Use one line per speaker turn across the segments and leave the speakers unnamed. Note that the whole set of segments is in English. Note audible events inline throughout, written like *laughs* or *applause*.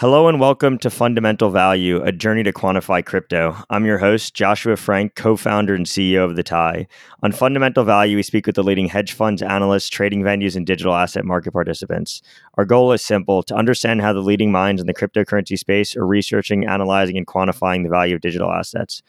Hello and welcome to Fundamental Value, a journey to quantify crypto. I'm your host, Joshua Frank, co founder and CEO of The TIE. On Fundamental Value, we speak with the leading hedge funds, analysts, trading venues, and digital asset market participants. Our goal is simple to understand how the leading minds in the cryptocurrency space are researching, analyzing, and quantifying the value of digital assets.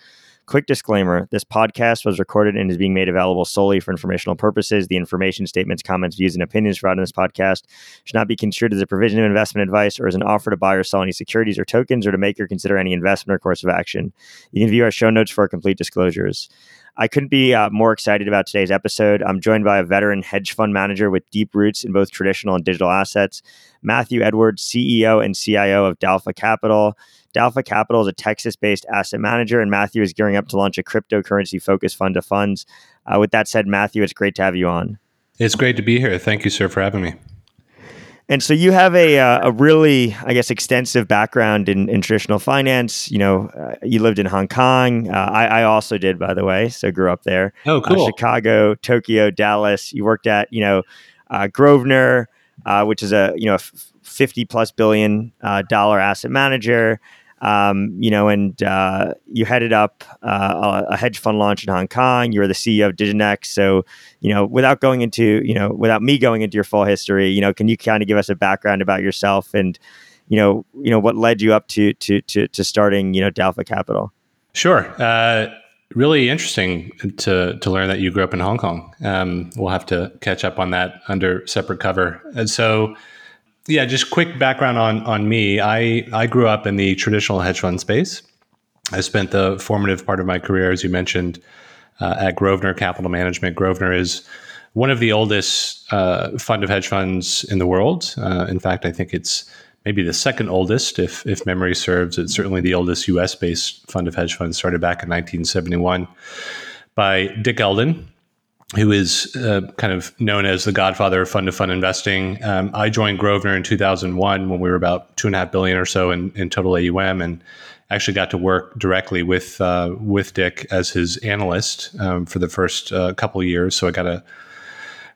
Quick disclaimer this podcast was recorded and is being made available solely for informational purposes. The information, statements, comments, views, and opinions provided in this podcast should not be construed as a provision of investment advice or as an offer to buy or sell any securities or tokens or to make or consider any investment or course of action. You can view our show notes for our complete disclosures. I couldn't be uh, more excited about today's episode. I'm joined by a veteran hedge fund manager with deep roots in both traditional and digital assets, Matthew Edwards, CEO and CIO of Dalpha Capital. Dalpha Capital is a Texas based asset manager, and Matthew is gearing up to launch a cryptocurrency focused fund of funds. Uh, with that said, Matthew, it's great to have you on.
It's great to be here. Thank you, sir, for having me.
And so you have a, uh, a really, I guess, extensive background in, in traditional finance. You know, uh, you lived in Hong Kong. Uh, I, I, also did, by the way. So grew up there.
Oh, uh, cool.
Chicago, Tokyo, Dallas. You worked at, you know, uh, Grosvenor, uh, which is a, you know, 50 plus billion dollar asset manager um, you know, and uh, you headed up uh, a hedge fund launch in Hong Kong. You were the CEO of Diginex. So, you know, without going into, you know, without me going into your full history, you know, can you kind of give us a background about yourself and, you know, you know, what led you up to to to, to starting, you know, Dalpha Capital?
Sure. Uh, really interesting to to learn that you grew up in Hong Kong. Um, we'll have to catch up on that under separate cover. And so yeah, just quick background on on me. I I grew up in the traditional hedge fund space. I spent the formative part of my career, as you mentioned, uh, at Grosvenor Capital Management. Grosvenor is one of the oldest uh, fund of hedge funds in the world. Uh, in fact, I think it's maybe the second oldest, if if memory serves. It's certainly the oldest U.S. based fund of hedge funds, started back in 1971 by Dick Elden, who is uh, kind of known as the godfather of fund to fund investing. Um, I joined Grosvenor in 2001 when we were about two and a half billion or so in, in total AUM, and actually got to work directly with uh, with Dick as his analyst um, for the first uh, couple years. So I got a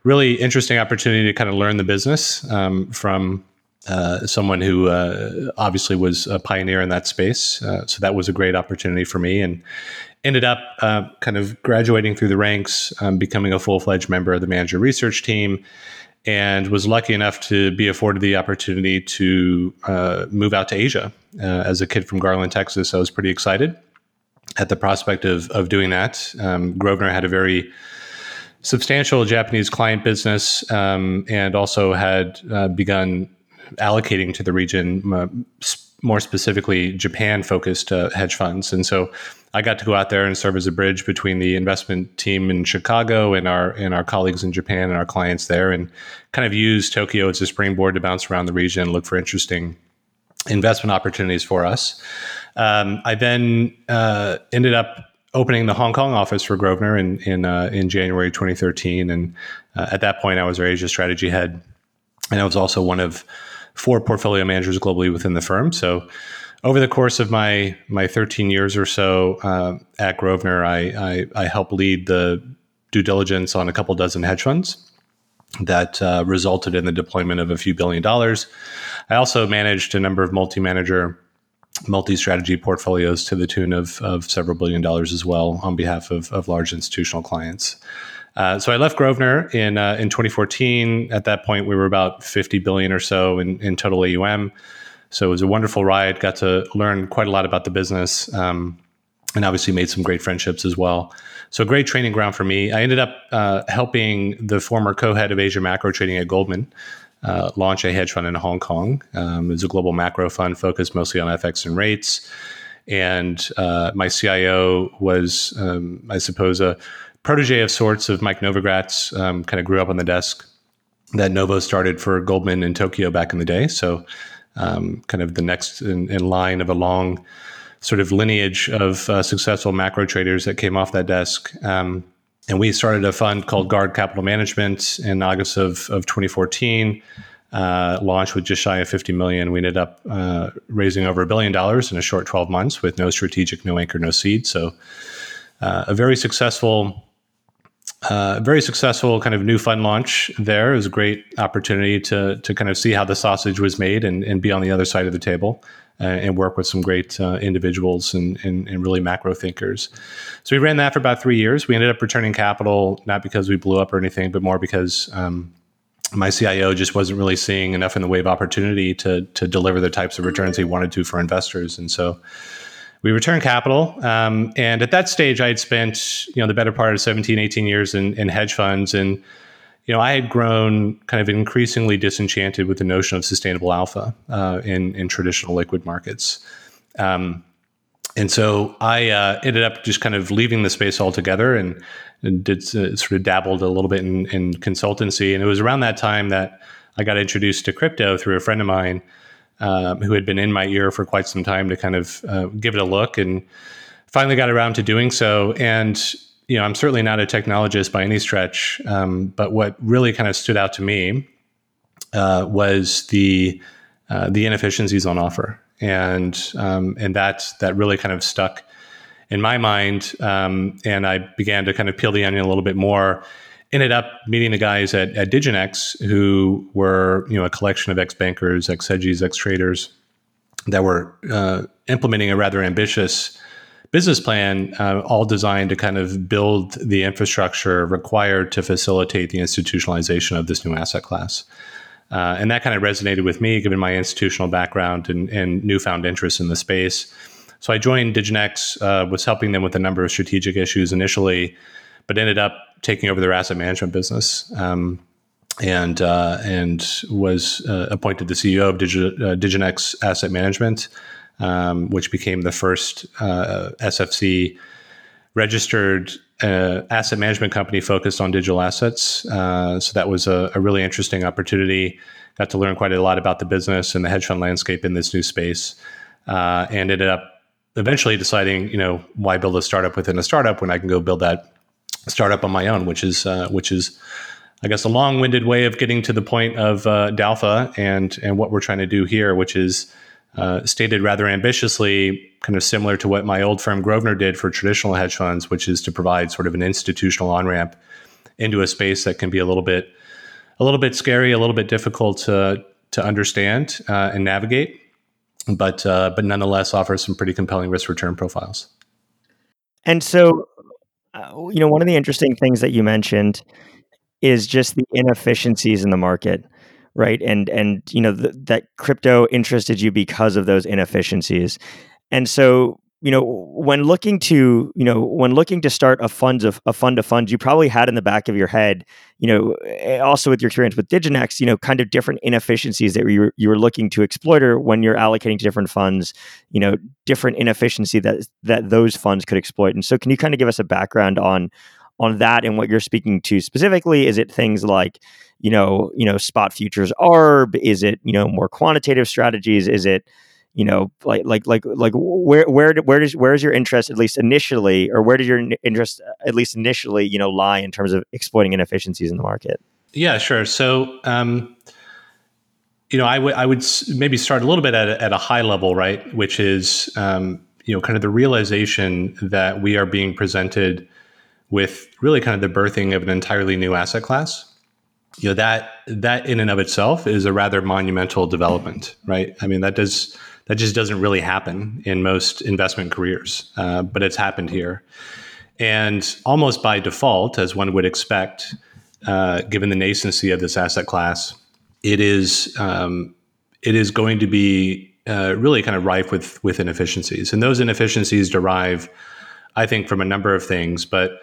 really interesting opportunity to kind of learn the business um, from. Uh, someone who uh, obviously was a pioneer in that space, uh, so that was a great opportunity for me. And ended up uh, kind of graduating through the ranks, um, becoming a full fledged member of the manager research team, and was lucky enough to be afforded the opportunity to uh, move out to Asia. Uh, as a kid from Garland, Texas, I was pretty excited at the prospect of, of doing that. Um, Grosvenor had a very substantial Japanese client business um, and also had uh, begun allocating to the region, more specifically Japan focused uh, hedge funds. And so I got to go out there and serve as a bridge between the investment team in Chicago and our and our colleagues in Japan and our clients there, and kind of use Tokyo as a springboard to bounce around the region and look for interesting investment opportunities for us. Um, I then uh, ended up opening the Hong Kong office for Grosvenor in in, uh, in January 2013, and uh, at that point I was our Asia strategy head, and I was also one of four portfolio managers globally within the firm. So over the course of my my 13 years or so uh, at Grosvenor, I, I, I helped lead the due diligence on a couple dozen hedge funds that uh, resulted in the deployment of a few billion dollars. I also managed a number of multi-manager, multi-strategy portfolios to the tune of, of several billion dollars as well on behalf of, of large institutional clients. Uh, so I left Grosvenor in uh, in 2014. At that point, we were about 50 billion or so in, in total AUM. So it was a wonderful ride. Got to learn quite a lot about the business, um, and obviously made some great friendships as well. So a great training ground for me. I ended up uh, helping the former co-head of Asia Macro Trading at Goldman uh, launch a hedge fund in Hong Kong. Um, it was a global macro fund focused mostly on FX and rates. And uh, my CIO was, um, I suppose, a protege of sorts of Mike Novogratz. Um, kind of grew up on the desk that Novo started for Goldman in Tokyo back in the day. So um, kind of the next in, in, line of a long sort of lineage of uh, successful macro traders that came off that desk. Um, and we started a fund called Guard Capital Management in August of, of 2014. Uh, launched with just shy of 50 million. We ended up uh, raising over a billion dollars in a short 12 months with no strategic, no anchor, no seed. So, uh, a very successful uh, very successful kind of new fund launch there. It was a great opportunity to to kind of see how the sausage was made and, and be on the other side of the table uh, and work with some great uh, individuals and, and, and, really macro thinkers. So we ran that for about three years. We ended up returning capital not because we blew up or anything, but more because um, my CIO just wasn't really seeing enough in the way of opportunity to to deliver the types of returns he wanted to for investors, and so we returned capital. Um, and at that stage, I had spent you know the better part of 17, 18 years in, in hedge funds, and you know I had grown kind of increasingly disenchanted with the notion of sustainable alpha uh, in in traditional liquid markets. Um, and so I uh, ended up just kind of leaving the space altogether and, and did uh, sort of dabbled a little bit in, in, consultancy. And it was around that time that I got introduced to crypto through a friend of mine um, who had been in my ear for quite some time to kind of uh, give it a look and finally got around to doing so. And, you know, I'm certainly not a technologist by any stretch, um, but what really kind of stood out to me uh, was the uh, the inefficiencies on offer and um, and that that really kind of stuck in my mind. Um, and I began to kind of peel the onion a little bit more. Ended up meeting the guys at, at Diginex who were you know a collection of ex bankers, ex hedgies, ex traders that were uh, implementing a rather ambitious business plan, uh, all designed to kind of build the infrastructure required to facilitate the institutionalization of this new asset class. Uh, and that kind of resonated with me, given my institutional background and, and newfound interest in the space. So I joined Diginex, uh, was helping them with a number of strategic issues initially, but ended up taking over their asset management business. Um, and uh, and was uh, appointed the CEO of Digi- uh, Diginex Asset Management, um, which became the first uh, SFC registered uh, asset management company focused on digital assets. Uh, so that was a, a, really interesting opportunity. Got to learn quite a lot about the business and the hedge fund landscape in this new space, and ended up eventually deciding, you know, why build a startup within a startup when I can go build that startup on my own, which is uh, which is. I guess a long-winded way of getting to the point of uh, Dalpha and and what we're trying to do here, which is uh, stated rather ambitiously, kind of similar to what my old firm Grosvenor did for traditional hedge funds, which is to provide sort of an institutional on ramp into a space that can be a little bit, a little bit scary, a little bit difficult to to understand uh, and navigate, but uh, but nonetheless offers some pretty compelling risk return profiles.
And so, uh, you know, one of the interesting things that you mentioned is just the inefficiencies in the market right? And and you know th- that crypto interested you because of those inefficiencies, and so you know when looking to you know when looking to start a funds of a fund of funds you probably had in the back of your head you know eh, also with your experience with diginex you know kind of different inefficiencies that you were, you were looking to exploit or when you're allocating to different funds you know different inefficiency that that those funds could exploit. And so can you kind of give us a background on on that and what you're speaking to specifically? Is it things like you know you know spot futures arb? Is it you know more quantitative strategies? Is it you know like like like like where where where does where is your interest at least initially or where did your interest at least initially you know lie in terms of exploiting inefficiencies in the market?
Yeah sure. So um you know i would i would maybe start a little bit at a, at a high level right? Which is um you know kind of the realization that we are being presented with really kind of the birthing of an entirely new asset class. You know that that in and of itself is a rather monumental development right? I mean that does that just doesn't really happen in most investment careers uh, but it's happened here. And almost by default as one would expect uh, given the nascency of this asset class it is um, it is going to be uh, really kind of rife with with inefficiencies. And those inefficiencies derive i think from a number of things but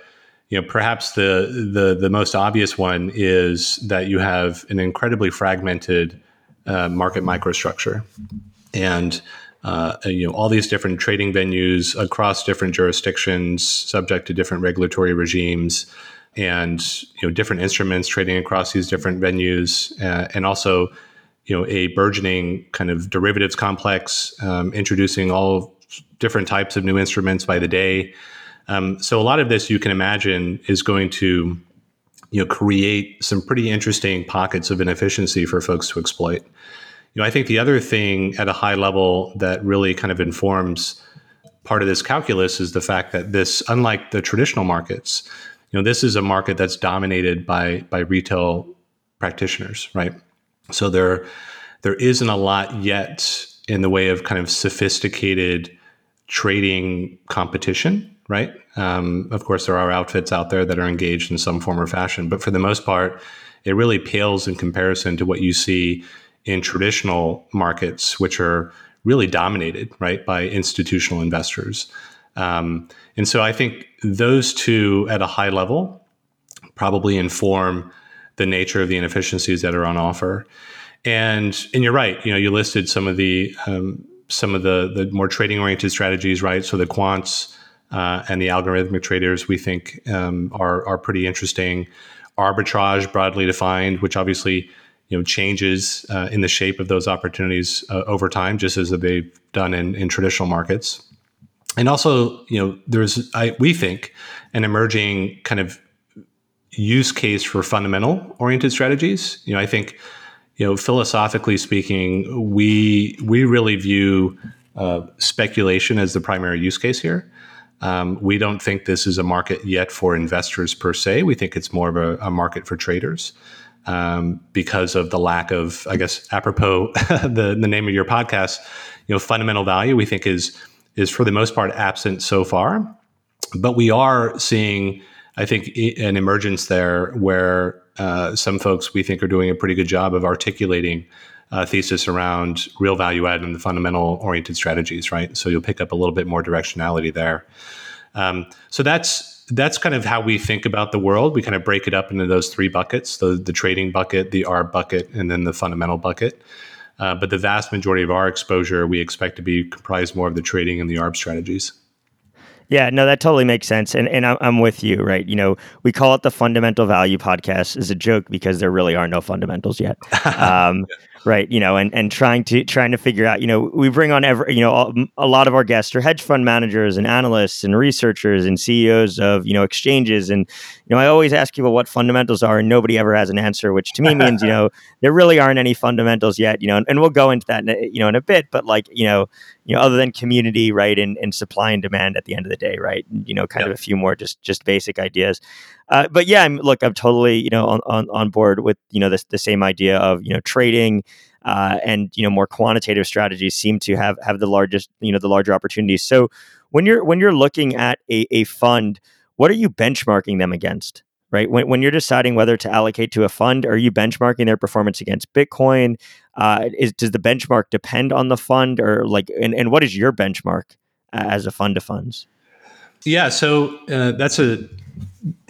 you know, perhaps the the the most obvious one is that you have an incredibly fragmented uh, market microstructure, and uh, you know all these different trading venues across different jurisdictions, subject to different regulatory regimes, and you know different instruments trading across these different venues, uh, and also you know a burgeoning kind of derivatives complex, um, introducing all different types of new instruments by the day. Um, so a lot of this you can imagine is going to you know create some pretty interesting pockets of inefficiency for folks to exploit. You know, I think the other thing at a high level that really kind of informs part of this calculus is the fact that this, unlike the traditional markets, you know this is a market that's dominated by by retail practitioners, right? So there there isn't a lot yet in the way of kind of sophisticated trading competition, right? Um, of course, there are outfits out there that are engaged in some form or fashion, but for the most part, it really pales in comparison to what you see in traditional markets, which are really dominated, right, by institutional investors. Um, and so I think those two at a high level probably inform the nature of the inefficiencies that are on offer. And and you're right. You know, you listed some of the um, some of the the more trading oriented strategies, right? So the quants uh, and the algorithmic traders we think um, are are pretty interesting. Arbitrage, broadly defined, which obviously you know changes uh, in the shape of those opportunities uh, over time, just as they've done in, in traditional markets. And also, you know, there's I, we think an emerging kind of use case for fundamental oriented strategies. You know, I think you know philosophically speaking, we we really view uh, speculation as the primary use case here. Um, we don't think this is a market yet for investors per se. We think it's more of a, a market for traders um, because of the lack of, I guess, apropos *laughs* the the name of your podcast. You know, fundamental value we think is is for the most part absent so far, but we are seeing, I think, an emergence there where uh, some folks we think are doing a pretty good job of articulating a thesis around real value add and the fundamental oriented strategies, right? So you'll pick up a little bit more directionality there. Um, so that's that's kind of how we think about the world. We kind of break it up into those three buckets: the the trading bucket, the arb bucket, and then the fundamental bucket. Uh, but the vast majority of our exposure, we expect to be comprised more of the trading and the arb strategies.
Yeah, no, that totally makes sense, and and I'm with you, right? You know, we call it the fundamental value podcast as a joke because there really are no fundamentals yet. *laughs* Um, right you know and and trying to trying to figure out you know we bring on every you know a, lot of our guests are hedge fund managers and analysts and researchers and ceos of you know exchanges and you know i always ask people what fundamentals are and nobody ever has an answer which to me means you know there really aren't any fundamentals yet you know and, and we'll go into that in a, you know in a bit but like you know you know other than community right and, and supply and demand at the end of the day right you know kind yep. of a few more just just basic ideas uh, but yeah, I'm look, I'm totally you know on, on, on board with you know the, the same idea of you know trading uh, and you know more quantitative strategies seem to have have the largest you know the larger opportunities. So when you're when you're looking at a, a fund, what are you benchmarking them against? Right when, when you're deciding whether to allocate to a fund, are you benchmarking their performance against Bitcoin? Uh, is does the benchmark depend on the fund, or like, and, and what is your benchmark as a fund of funds?
Yeah, so uh, that's a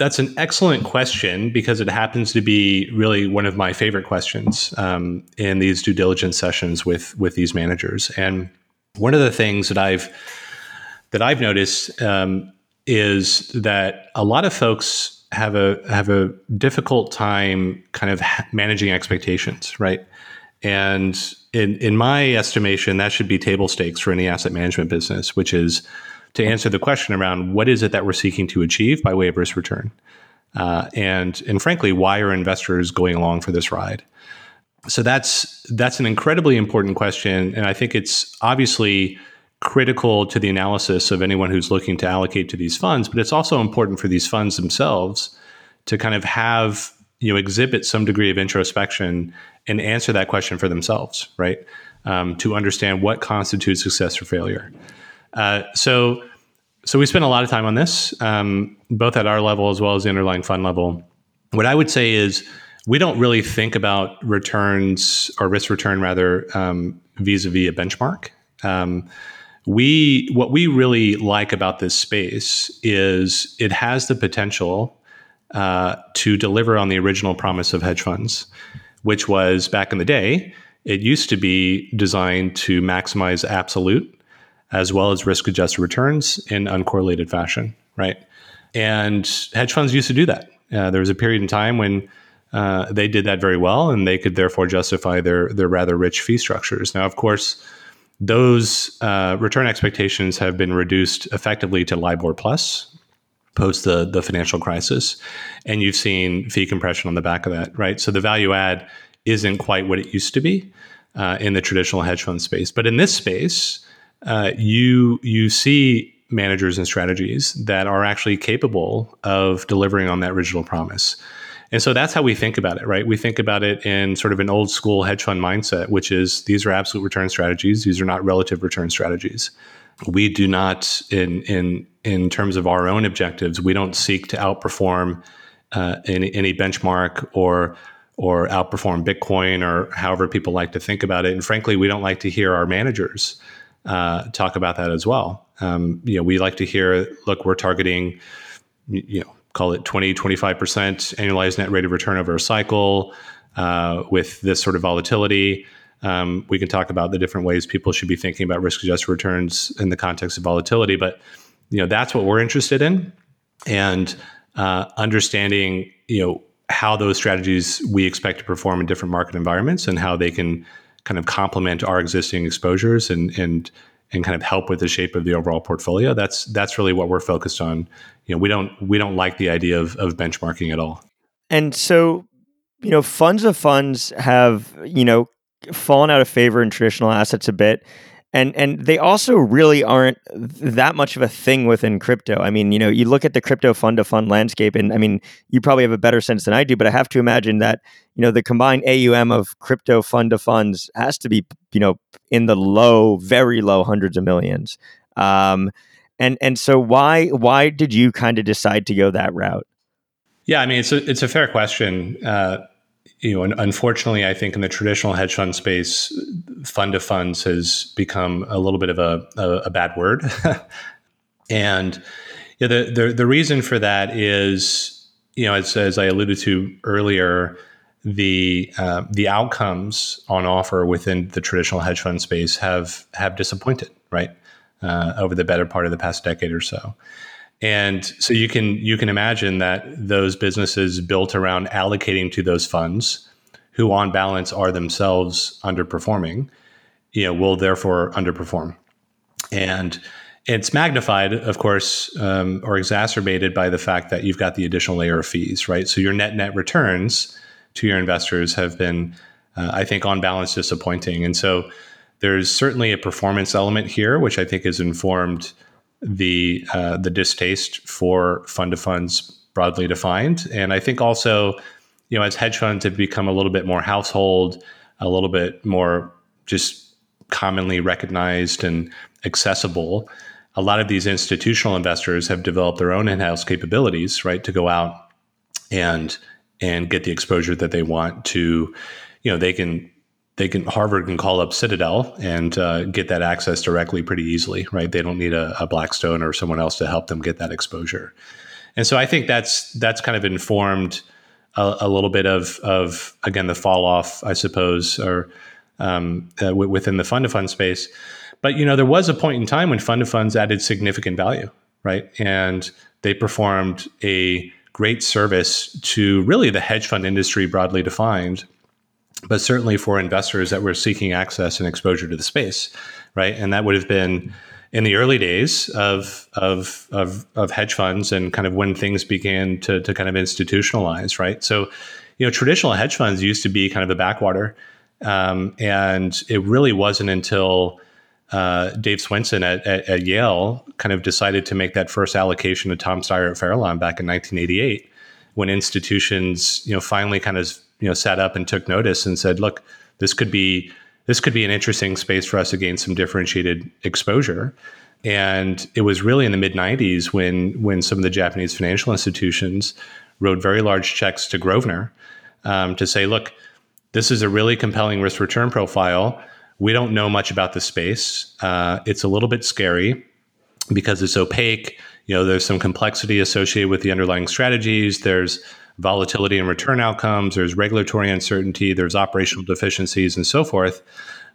that's an excellent question because it happens to be really one of my favorite questions um, in these due diligence sessions with with these managers. And one of the things that I've that I've noticed um, is that a lot of folks have a have a difficult time kind of managing expectations, right? And in in my estimation, that should be table stakes for any asset management business, which is to answer the question around what is it that we're seeking to achieve by way of risk return, uh, and and frankly, why are investors going along for this ride? So that's that's an incredibly important question, and I think it's obviously critical to the analysis of anyone who's looking to allocate to these funds. But it's also important for these funds themselves to kind of have you know exhibit some degree of introspection and answer that question for themselves, right? Um, to understand what constitutes success or failure. Uh, so, so we spent a lot of time on this, um, both at our level as well as the underlying fund level. What I would say is we don't really think about returns or risk return rather um, vis-a-vis a benchmark. Um, we what we really like about this space is it has the potential uh, to deliver on the original promise of hedge funds, which was back in the day. It used to be designed to maximize absolute as well as risk adjusted returns in uncorrelated fashion, right? And hedge funds used to do that. Uh, there was a period in time when uh, they did that very well, and they could therefore justify their their rather rich fee structures. Now, of course, those uh, return expectations have been reduced effectively to LIBOR plus post the the financial crisis, and you've seen fee compression on the back of that, right? So the value add isn't quite what it used to be uh, in the traditional hedge fund space, but in this space uh, you you see managers and strategies that are actually capable of delivering on that original promise. And so that's how we think about it, right? We think about it in sort of an old school hedge fund mindset, which is these are absolute return strategies. These are not relative return strategies. We do not, in in in terms of our own objectives, we don't seek to outperform uh, any, any benchmark or or outperform Bitcoin or however people like to think about it. And frankly, we don't like to hear our managers uh, talk about that as well. Um, you know, we like to hear, look, we're targeting, you know, call it 20, 25% annualized net rate of return over a cycle uh, with this sort of volatility. Um, we can talk about the different ways people should be thinking about risk adjusted returns in the context of volatility, but you know that's what we're interested in, and uh, understanding you know how those strategies we expect to perform in different market environments and how they can kind of complement our existing exposures and and and kind of help with the shape of the overall portfolio. That's that's really what we're focused on. You know, we don't we don't like the idea of of benchmarking at all.
And so, you know, funds of funds have you know fallen out of favor in traditional assets a bit and and they also really aren't that much of a thing within crypto. I mean, you know, you look at the crypto fund to fund landscape, and I mean, you probably have a better sense than I do, but I have to imagine that you know the combined AUM of crypto fund to funds has to be you know in the low, very low hundreds of millions. Um, and and so why why did you kind of decide to go that route?
Yeah, I mean, it's a it's a fair question. Uh, you know, unfortunately, I think in the traditional hedge fund space, fund of funds has become a little bit of a, a, a bad word. *laughs* and you know, the, the, the reason for that is, you know, as, as I alluded to earlier, the uh, the outcomes on offer within the traditional hedge fund space have have disappointed, right, uh, over the better part of the past decade or so. And so you can you can imagine that those businesses built around allocating to those funds, who on balance are themselves underperforming, you know, will therefore underperform. And it's magnified, of course, um, or exacerbated by the fact that you've got the additional layer of fees, right? So your net net returns to your investors have been, uh, I think, on balance disappointing. And so there's certainly a performance element here, which I think is informed the uh, the distaste for fund to funds broadly defined, and I think also, you know, as hedge funds have become a little bit more household, a little bit more just commonly recognized and accessible, a lot of these institutional investors have developed their own in-house capabilities, right, to go out and and get the exposure that they want to, you know, they can they can Harvard can call up Citadel and uh, get that access directly pretty easily, right? They don't need a, a, Blackstone or someone else to help them get that exposure. And so I think that's that's kind of informed a, a little bit of of again the fall off, I suppose, or um, uh, within the fund to fund space. But you know, there was a point in time when fund to funds added significant value, right? And they performed a great service to really the hedge fund industry broadly defined but certainly for investors that were seeking access and exposure to the space, right? And that would have been in the early days of of of, of hedge funds and kind of when things began to to kind of institutionalize, right? So, you know, traditional hedge funds used to be kind of a backwater, um, and it really wasn't until uh, Dave Swensen at, at, at, Yale kind of decided to make that first allocation to Tom Steyer at Farallon back in 1988, when institutions, you know, finally kind of you know sat up and took notice and said, "Look, this could be this could be an interesting space for us to gain some differentiated exposure." And it was really in the mid '90s when when some of the Japanese financial institutions wrote very large checks to Grosvenor um, to say, "Look, this is a really compelling risk return profile." We don't know much about the space. Uh, it's a little bit scary because it's opaque. You know, there's some complexity associated with the underlying strategies. There's volatility and return outcomes, there's regulatory uncertainty, there's operational deficiencies, and so forth.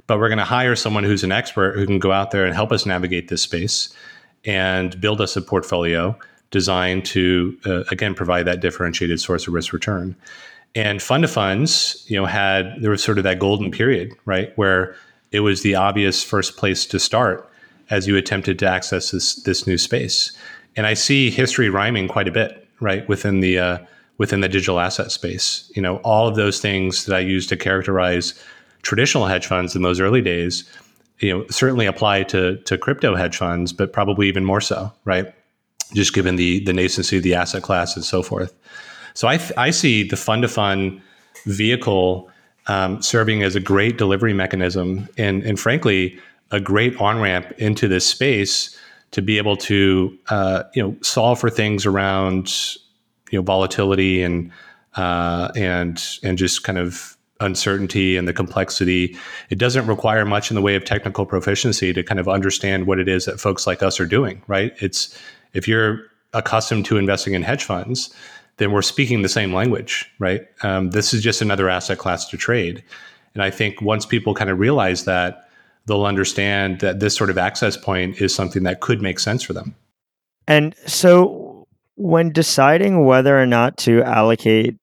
But we're going to hire someone who's an expert who can go out there and help us navigate this space and build us a portfolio designed to, uh, again, provide that differentiated source of risk return. And fund of funds, you know, had there was sort of that golden period, right, where it was the obvious first place to start as you attempted to access this this new space. And I see history rhyming quite a bit, right, within the uh, within the digital asset space. You know, all of those things that I use to characterize traditional hedge funds in those early days you know certainly apply to to crypto hedge funds, but probably even more so, right? Just given the the nascency of the asset class and so forth. So I I see the fund to fund vehicle um, serving as a great delivery mechanism and and frankly a great on ramp into this space to be able to uh, you know solve for things around you know volatility and uh, and and just kind of uncertainty and the complexity. It doesn't require much in the way of technical proficiency to kind of understand what it is that folks like us are doing, right? It's if you're accustomed to investing in hedge funds, then we're speaking the same language, right? Um, this is just another asset class to trade. And I think once people kind of realize that, they'll understand that this sort of access point is something that could make sense for them.
And so when deciding whether or not to allocate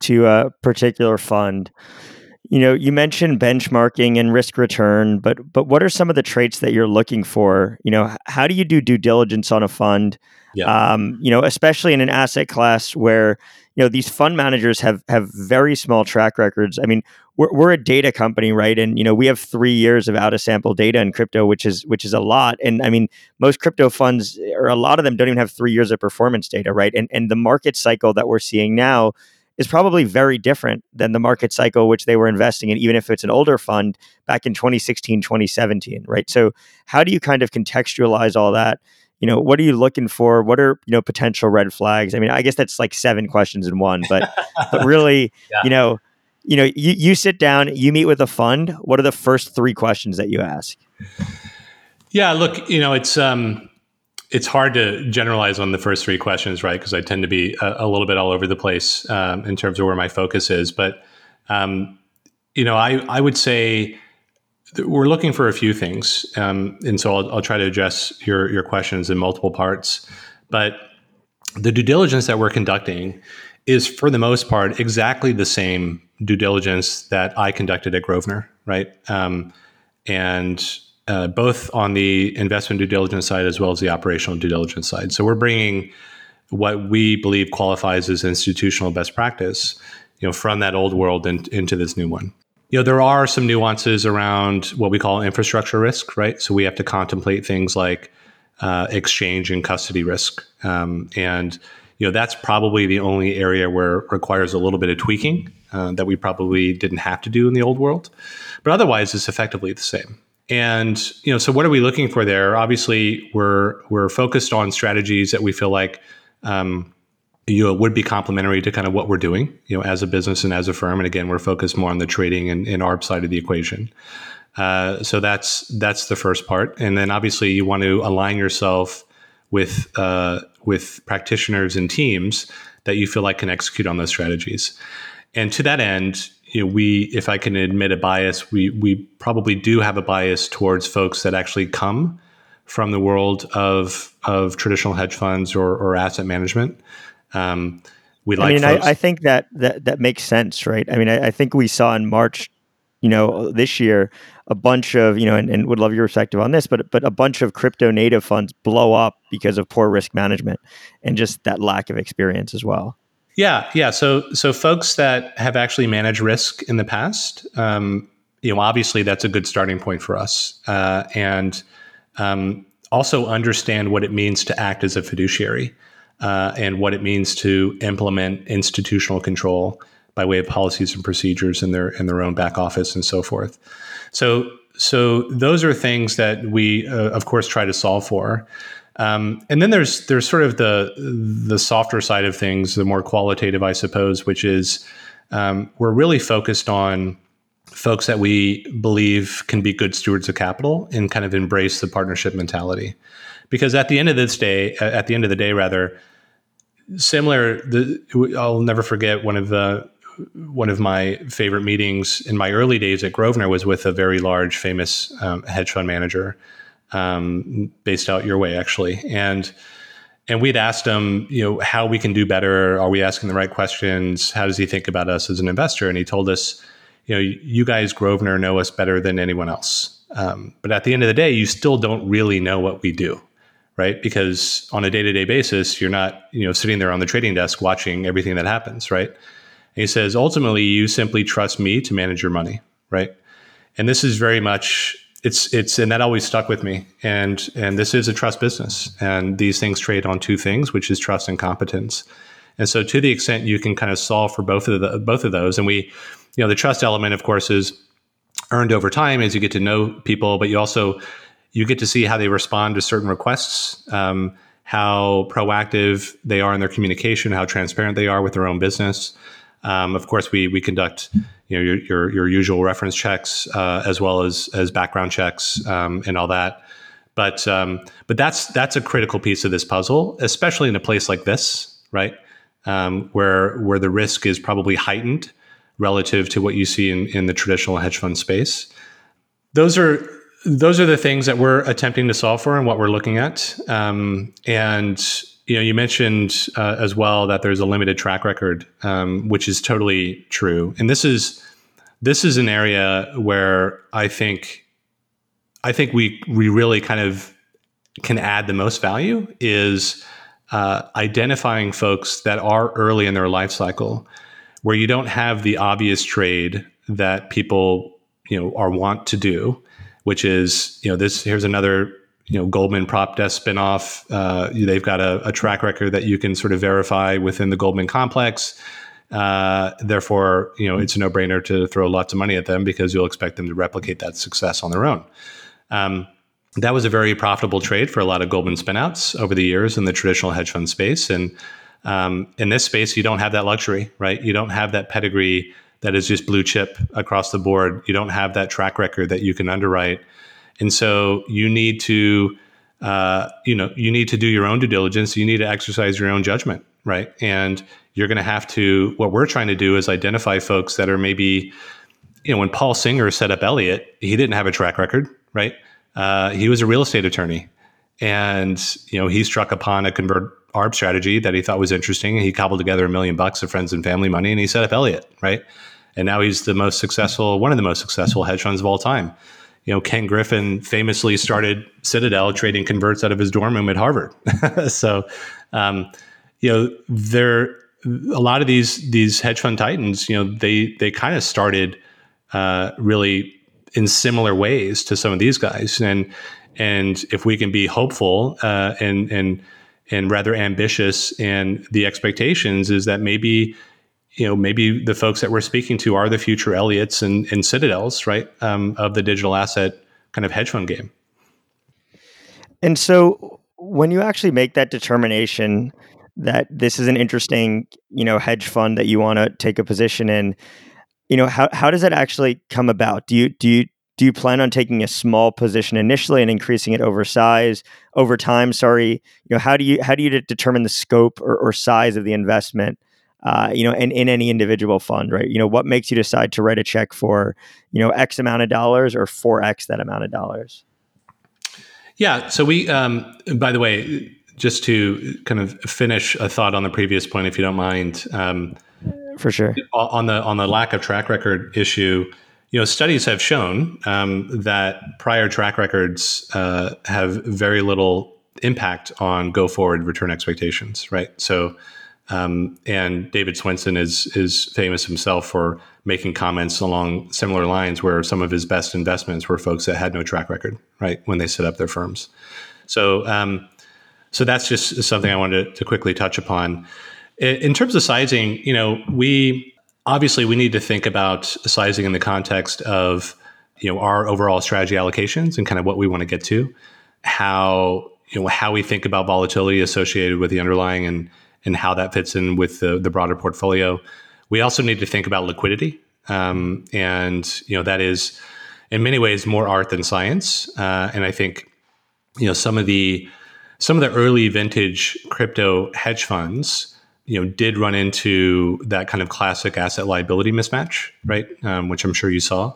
to a particular fund you know you mentioned benchmarking and risk return but but what are some of the traits that you're looking for you know how do you do due diligence on a fund yeah. um, you know especially in an asset class where you know these fund managers have have very small track records i mean we're, we're a data company right and you know we have three years of out of sample data in crypto which is which is a lot and i mean most crypto funds or a lot of them don't even have three years of performance data right and and the market cycle that we're seeing now is probably very different than the market cycle which they were investing in, even if it's an older fund back in 2016, 2017, right? So, how do you kind of contextualize all that? You know, what are you looking for? What are you know potential red flags? I mean, I guess that's like seven questions in one, but but *laughs* really, yeah. you know, you know, you you sit down, you meet with a fund. What are the first three questions that you ask?
Yeah, look, you know, it's um, it's hard to generalize on the first three questions, right? Because I tend to be a, a, little bit all over the place um, in terms of where my focus is. But um, you know, I I would say we're looking for a few things, um, and so I'll, I'll, try to address your your questions in multiple parts. But the due diligence that we're conducting is, for the most part, exactly the same due diligence that I conducted at Grosvenor, right? Um, and uh, both on the investment due diligence side as well as the operational due diligence side. So we're bringing what we believe qualifies as institutional best practice, you know, from that old world in, into this new one. You know, there are some nuances around what we call infrastructure risk, right? So we have to contemplate things like uh, exchange and custody risk, um, and you know that's probably the only area where it requires a little bit of tweaking uh, that we probably didn't have to do in the old world, but otherwise it's effectively the same. And you know, so what are we looking for there? Obviously, we're we're focused on strategies that we feel like um, you know would be complementary to kind of what we're doing, you know, as a business and as a firm. And again, we're focused more on the trading and, and ARB side of the equation. Uh, so that's that's the first part, and then obviously you want to align yourself with uh, with practitioners and teams that you feel like can execute on those strategies. And to that end, you know, we, if I can admit a bias, we we probably do have a bias towards folks that actually come from the world of of traditional hedge funds or, or asset management. Um,
we like. I mean, I, I, think that, that that makes sense, right? I mean, I, I, think we saw in March, you know, this year, a bunch of you know, and, and would love your perspective on this, but but a bunch of crypto native funds blow up because of poor risk management and just that lack of experience as well.
Yeah, yeah. So so folks that have actually managed risk in the past, um, you know, obviously that's a good starting point for us, uh, and um, also understand what it means to act as a fiduciary uh, and what it means to implement institutional control by way of policies and procedures in their in their own back office and so forth. So so those are things that we, uh, of course, try to solve for. Um, and then there's there's sort of the the softer side of things, the more qualitative, I suppose, which is um, we're really focused on folks that we believe can be good stewards of capital and kind of embrace the partnership mentality. Because at the end of this day, at the end of the day, rather, similar. The, I'll never forget one of the one of my favorite meetings in my early days at Grosvenor was with a very large, famous um, hedge fund manager um, based out your way actually, and and we'd asked him, you know, how we can do better. Are we asking the right questions? How does he think about us as an investor? And he told us, you know, you guys Grosvenor know us better than anyone else. Um, but at the end of the day, you still don't really know what we do, right? Because on a day to day basis, you're not, you know, sitting there on the trading desk watching everything that happens, right? And he says, ultimately, you simply trust me to manage your money, right? And this is very much it's it's and that always stuck with me. And and this is a trust business, and these things trade on two things, which is trust and competence. And so, to the extent you can kind of solve for both of the both of those, and we, you know, the trust element, of course, is earned over time as you get to know people, but you also you get to see how they respond to certain requests, um, how proactive they are in their communication, how transparent they are with their own business. Um, of course, we we conduct you know your your, your usual reference checks uh, as well as as background checks um, and all that. But um, but that's that's a critical piece of this puzzle, especially in a place like this, right, um, where where the risk is probably heightened relative to what you see in, in the traditional hedge fund space. Those are those are the things that we're attempting to solve for and what we're looking at. Um, and you know, you mentioned uh, as well that there's a limited track record, um, which is totally true. And this is this is an area where I think I think we we really kind of can add the most value is uh, identifying folks that are early in their life cycle, where you don't have the obvious trade that people you know are want to do, which is you know this here's another you know Goldman prop desk spinoff. Uh, they've got a, a, track record that you can sort of verify within the Goldman complex. Uh, therefore, you know it's a no-brainer to throw lots of money at them because you'll expect them to replicate that success on their own. Um, that was a very profitable trade for a lot of Goldman spinouts over the years in the traditional hedge fund space. And um, in this space, you don't have that luxury, right? You don't have that pedigree that is just blue chip across the board. You don't have that track record that you can underwrite and so you need to, uh, you know, you need to do your own due diligence. You need to exercise your own judgment, right? And you're going to have to. What we're trying to do is identify folks that are maybe, you know, when Paul Singer set up Elliott, he didn't have a track record, right? Uh, he was a real estate attorney, and you know, he struck upon a convert arb strategy that he thought was interesting. He cobbled together a million bucks of friends and family money, and he set up Elliott, right? And now he's the most successful, one of the most successful hedge funds of all time you know, Ken Griffin famously started Citadel trading converts out of his dorm room at Harvard. *laughs* so, um, you know, there a lot of these these hedge fund titans, you know, they they kind of started uh, really in similar ways to some of these guys, and and if we can be hopeful uh, and and and rather ambitious, and the expectations is that maybe you know, maybe the folks that we're speaking to are the future Elliots and, and Citadels, right, um, of the digital asset kind of hedge fund game.
And so, when you actually make that determination that this is an interesting, you know, hedge fund that you want to take a position in, you know, how how does that actually come about? Do you do you do you plan on taking a small position initially and increasing it over size over time? Sorry, you know, how do you how do you determine the scope or, or size of the investment? Uh, you know, in, in any individual fund, right? You know, what makes you decide to write a check for, you know, X amount of dollars or 4X that amount of dollars?
Yeah. So we, um, by the way, just to kind of finish a thought on the previous point, if you don't mind, um,
for sure,
on the on the lack of track record issue, you know, studies have shown um, that prior track records uh, have very little impact on go forward return expectations, right? So um, and David Swensen is is famous himself for making comments along similar lines, where some of his best investments were folks that had no track record, right, when they set up their firms. So, um, so that's just something I wanted to, quickly touch upon. In terms of sizing, you know, we obviously we need to think about sizing in the context of you know our overall strategy allocations and kind of what we want to get to, how you know how we think about volatility associated with the underlying and and how that fits in with the, the broader portfolio. We also need to think about liquidity. Um, and, you know, that is in many ways more art than science. Uh, and I think, you know, some of the, some of the early vintage crypto hedge funds, you know, did run into that kind of classic asset liability mismatch, right? Um, which I'm sure you saw.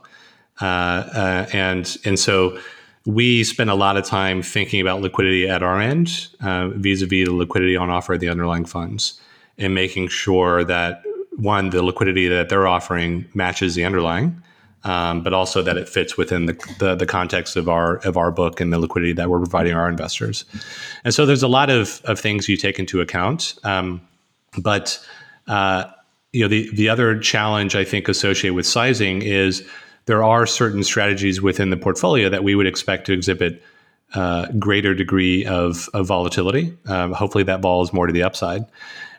Uh, uh, and, and so, we spend a lot of time thinking about liquidity at our end uh, vis-a-vis the liquidity on offer of the underlying funds and making sure that one the liquidity that they're offering matches the underlying um, but also that it fits within the, the, the context of our of our book and the liquidity that we're providing our investors. And so there's a lot of, of things you take into account um, but uh, you know the the other challenge I think associated with sizing is there are certain strategies within the portfolio that we would expect to exhibit uh, greater degree of, of volatility. Um, hopefully, that vol is more to the upside,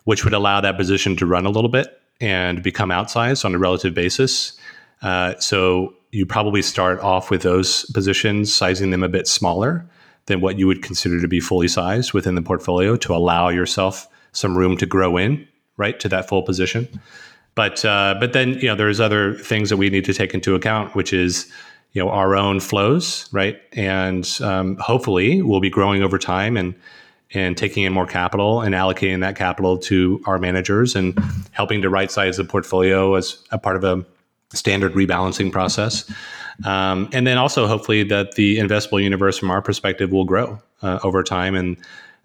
which would allow that position to run a little bit and become outsized on a relative basis. Uh, so you probably start off with those positions, sizing them a bit smaller than what you would consider to be fully sized within the portfolio to allow yourself some room to grow in, right, to that full position. But uh, but then you know there's other things that we need to take into account, which is you know our own flows, right, and um, hopefully we'll be growing over time and and taking in more capital and allocating that capital to our managers and helping to right size the portfolio as a part of a standard rebalancing process. Um, and then also hopefully that the investable universe from our perspective will grow uh, over time and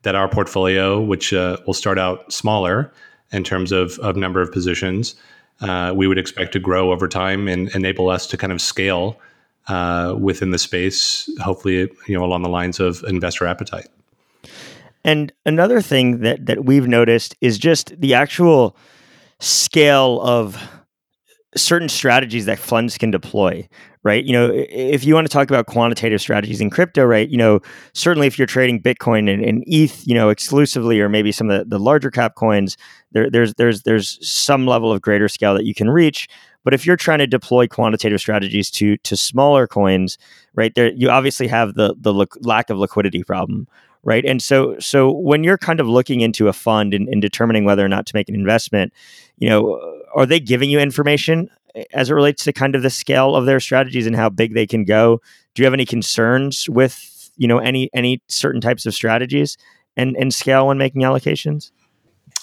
that our portfolio, which uh, will start out smaller in terms of, of number of positions, uh, we would expect to grow over time and enable us to kind of scale uh, within the space, hopefully, you know, along the lines of investor appetite.
And another thing that that we've noticed is just the actual scale of certain strategies that funds can deploy right? You know if you want to talk about quantitative strategies in crypto right you know certainly if you're trading bitcoin and, and eth you know exclusively or maybe some of the, the larger cap coins there, there's there's there's some level of greater scale that you can reach. But if you're trying to deploy quantitative strategies to to smaller coins right there you obviously have the the lack of liquidity problem right? And so so when you're kind of looking into a fund and, and determining whether or not to make an investment you know are they giving you information as it relates to kind of the scale of their strategies and how big they can go? Do you have any concerns with you know any any certain types of strategies and and scale when making allocations?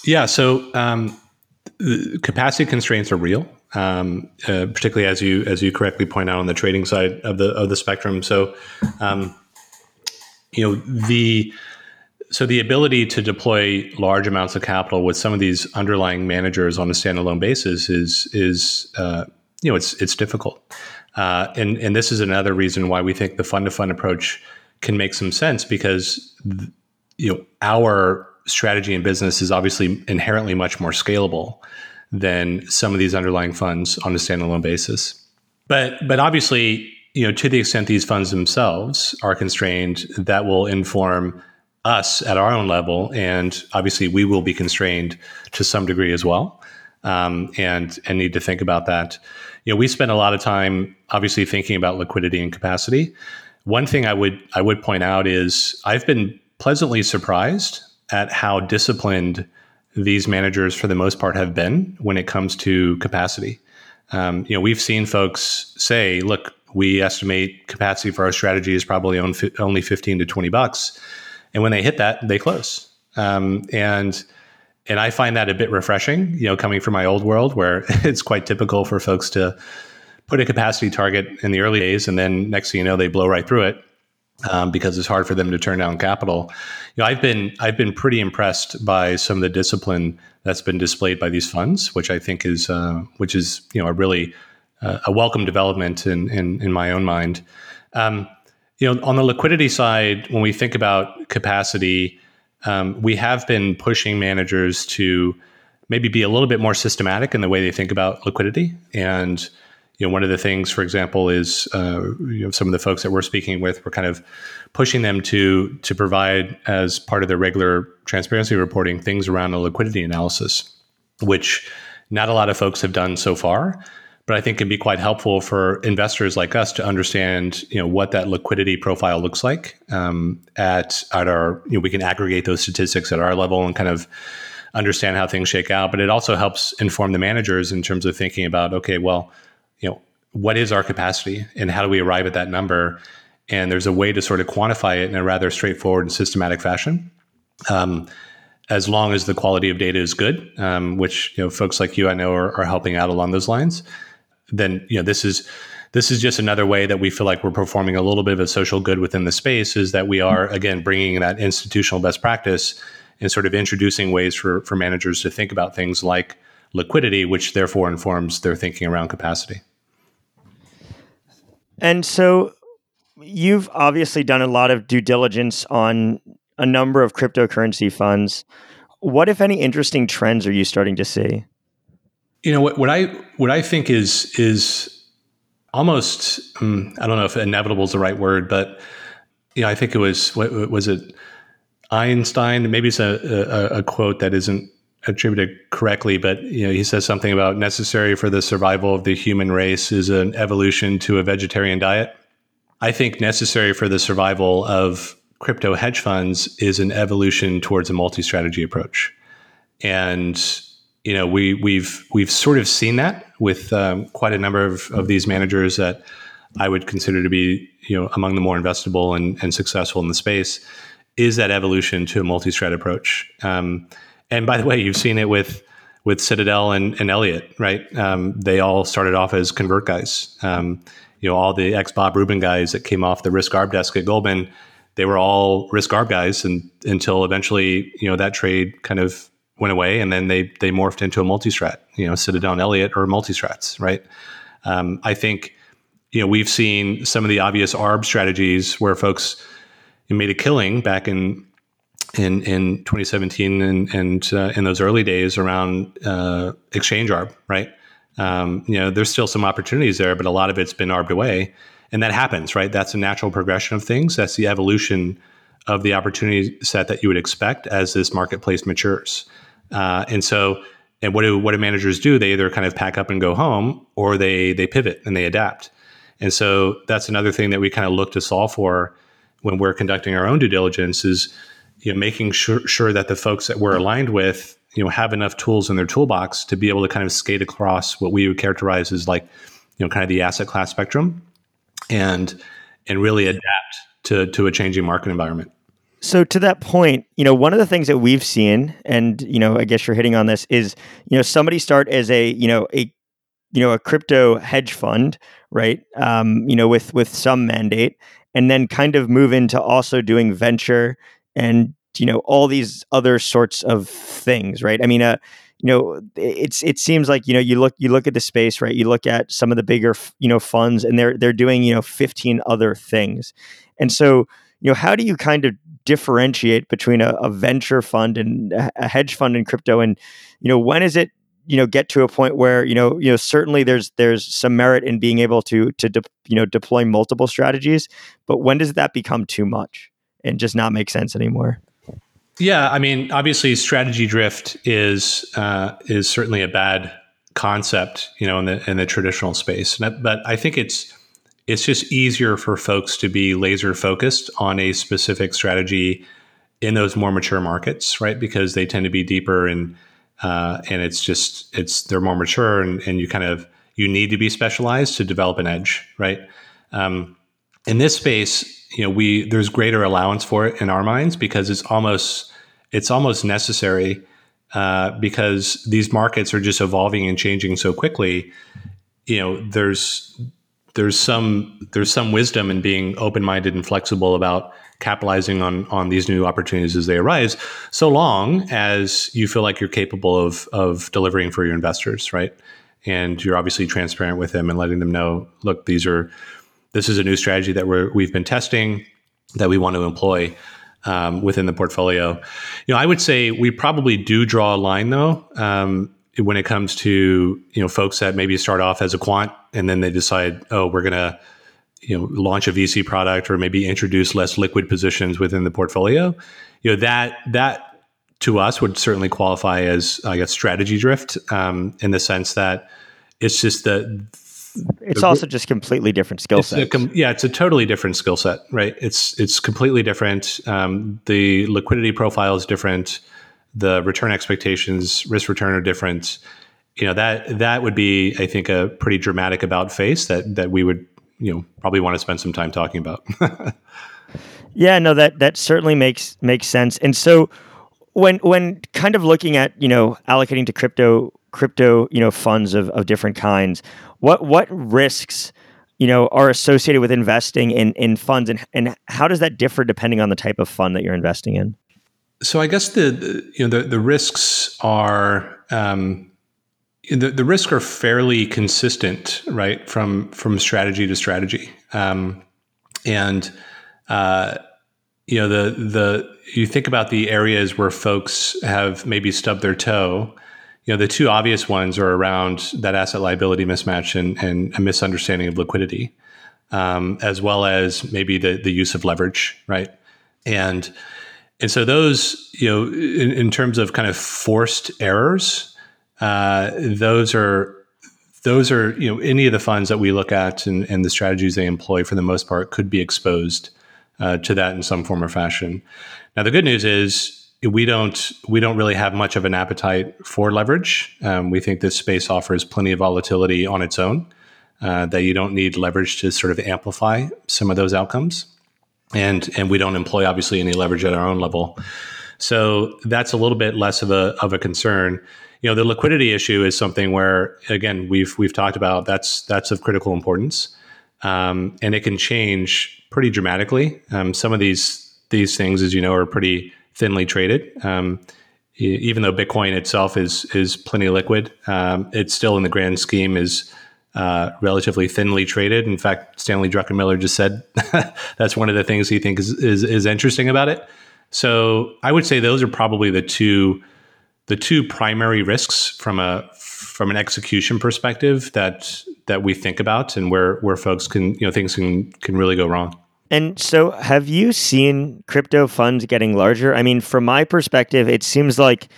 Yeah, so um, capacity constraints are real, um, uh, particularly as you as you correctly point out on the trading side of the of the spectrum. So, um, you know the so the ability to deploy large amounts of capital with some of these underlying managers on a standalone basis is is uh, you know it's it's difficult, uh, and and this is another reason why we think the fund to fund approach can make some sense because you know our strategy and business is obviously inherently much more scalable than some of these underlying funds on a standalone basis. But but obviously, you know, to the extent these funds themselves are constrained, that will inform us at our own level, and obviously we will be constrained to some degree as well, um, and and need to think about that. You know, we spend a lot of time obviously thinking about liquidity and capacity. One thing I would I would point out is I've been pleasantly surprised at how disciplined these managers, for the most part, have been when it comes to capacity. Um, you know, we've seen folks say, "Look, we estimate capacity for our strategy is probably only 15 to 20 bucks." And when they hit that, they close. Um, and and I find that a bit refreshing, you know, coming from my old world where *laughs* it's quite typical for folks to put a capacity target in the early days, and then next thing you know, they blow right through it um, because it's hard for them to turn down capital. You know, I've been I've been pretty impressed by some of the discipline that's been displayed by these funds, which I think is uh, which is you know a really uh, a welcome development in in, in my own mind. Um, you know, on the liquidity side, when we think about capacity, um, we have been pushing managers to maybe be a little bit more systematic in the way they think about liquidity. And you know, one of the things, for example, is uh, you know some of the folks that we're speaking with, we're kind of pushing them to to provide as part of their regular transparency reporting things around a liquidity analysis, which not a lot of folks have done so far but I think it can be quite helpful for investors like us to understand, you know, what that liquidity profile looks like um, at at our. You know, we can aggregate those statistics at our level and kind of understand how things shake out. But it also helps inform the managers in terms of thinking about, okay, well, you know, what is our capacity and how do we arrive at that number? And there's a way to sort of quantify it in a rather straightforward and systematic fashion. Um, as long as the quality of data is good, um, which you know folks like you I know are, are helping out along those lines then you know this is this is just another way that we feel like we're performing a little bit of a social good within the space is that we are again bringing that institutional best practice and sort of introducing ways for for managers to think about things like liquidity which therefore informs their thinking around capacity.
And so you've obviously done a lot of due diligence on a number of cryptocurrency funds. What if any interesting trends are you starting to see
you know what, what I what I think is is almost um, I don't know if inevitable is the right word, but you know I think it was what was it Einstein? Maybe it's a, a, a quote that isn't attributed correctly, but you know he says something about necessary for the survival of the human race is an evolution to a vegetarian diet. I think necessary for the survival of crypto hedge funds is an evolution towards a multi-strategy approach, and you know we we've we've sort of seen that with um, quite a number of, of these managers that I would consider to be you know among the more investable and, and successful in the space is that evolution to a multi-strat approach. Um, and by the way, you've seen it with with Citadel and, and Elliott, right? Um, they all started off as convert guys. Um, you know, all the ex Bob Rubin guys that came off the risk arb desk at Goldman, they were all risk arb guys, and until eventually, you know, that trade kind of went away, and then they they morphed into a multi-strat. You know, Citadel Elliott or multi-strats, right? Um, I think you know we've seen some of the obvious arb strategies where folks made a killing back in in in 2017 and and uh, in those early days around uh, exchange arb, right? Um, you know, there's still some opportunities there, but a lot of it's been arbed away, and that happens, right? That's a natural progression of things. That's the evolution of the opportunity set that you would expect as this marketplace matures. Uh, and so, and what do what do managers do? They either kind of pack up and go home, or they they pivot and they adapt. And so that's another thing that we kind of look to solve for when we're conducting our own due diligence is you know making sure, sure that the folks that we're aligned with you know have enough tools in their toolbox to be able to kind of skate across what we would characterize as like you know kind of the asset class spectrum and and really adapt to to a changing market environment
so to that point, you know, one of the things that we've seen, and you know, I guess you're hitting on this, is you know, somebody start as a you know a you know a crypto hedge fund, right? Um, you know, with with some mandate, and then kind of move into also doing venture and you know all these other sorts of things, right? I mean, uh, you know, it's it seems like you know you look you look at the space, right? You look at some of the bigger you know funds, and they're they're doing you know 15 other things, and so you know how do you kind of differentiate between a, a venture fund and a hedge fund in crypto? And you know when is it you know get to a point where you know you know certainly there's there's some merit in being able to to de- you know deploy multiple strategies but when does that become too much and just not make sense anymore?
Yeah i mean obviously strategy drift is uh, is certainly a bad concept you know in the in the traditional space. But i think it's it's just easier for folks to be laser focused on a specific strategy in those more mature markets, right? Because they tend to be deeper and uh, and it's just it's they're more mature and, and you kind of you need to be specialized to develop an edge, right? Um, in this space, you know, we there's greater allowance for it in our minds because it's almost it's almost necessary uh, because these markets are just evolving and changing so quickly. You know, there's there's some there's some wisdom in being open-minded and flexible about capitalizing on on these new opportunities as they arise so long as you feel like you're capable of of delivering for your investors right? And you're obviously transparent with them and letting them know look these are this is a new strategy that we're we've been testing that we want to employ um, within the portfolio. You know i would say we probably do draw a line though um, when it comes to you know folks that maybe start off as a quant and then they decide oh we're going to you know launch a VC product or maybe introduce less liquid positions within the portfolio you know that that to us would certainly qualify as I guess strategy drift um, in the sense that it's just the
it's the, also just completely different skill set.
Yeah, it's a totally different skill set, right? It's it's completely different. Um, the liquidity profile is different the return expectations, risk return are different. You know that that would be, I think, a pretty dramatic about face that that we would you know probably want to spend some time talking about. *laughs*
yeah, no, that that certainly makes makes sense. And so when when kind of looking at you know allocating to crypto crypto you know funds of, of different kinds, what what risks you know are associated with investing in in funds and and how does that differ depending on the type of fund that you're investing in?
So I guess the, the you know the, the risks are um, the the risks are fairly consistent, right, from from strategy to strategy, um, and uh, you know the the you think about the areas where folks have maybe stubbed their toe. you know, the two obvious ones are around that asset liability mismatch and, and a misunderstanding of liquidity, um, as well as maybe the the use of leverage, right? And and so those, you know, in, in terms of kind of forced errors, uh, those are those are you know any of the funds that we look at and, and the strategies they employ for the most part could be exposed uh, to that in some form or fashion. Now the good news is we don't we don't really have much of an appetite for leverage. Um, we think this space offers plenty of volatility on its own. Uh, that you don't need leverage to sort of amplify some of those outcomes, and and we don't employ obviously any leverage at our own level. So that's a little bit less of a of a concern. You know, the liquidity issue is something where again we've we've talked about that's that's of critical importance, um, and it can change pretty dramatically. Um, some of these these things, as you know, are pretty thinly traded. Um, even though Bitcoin itself is is plenty liquid, um, it still in the grand scheme is uh, relatively thinly traded. In fact, Stanley Druckenmiller just said *laughs* that's one of the things he thinks is, is, is interesting about it. So I would say those are probably the two the two primary risks from a from an execution perspective that that we think about and where where folks can you know things can can really go wrong.
And so, have you seen crypto funds getting larger? I mean, from my perspective, it seems like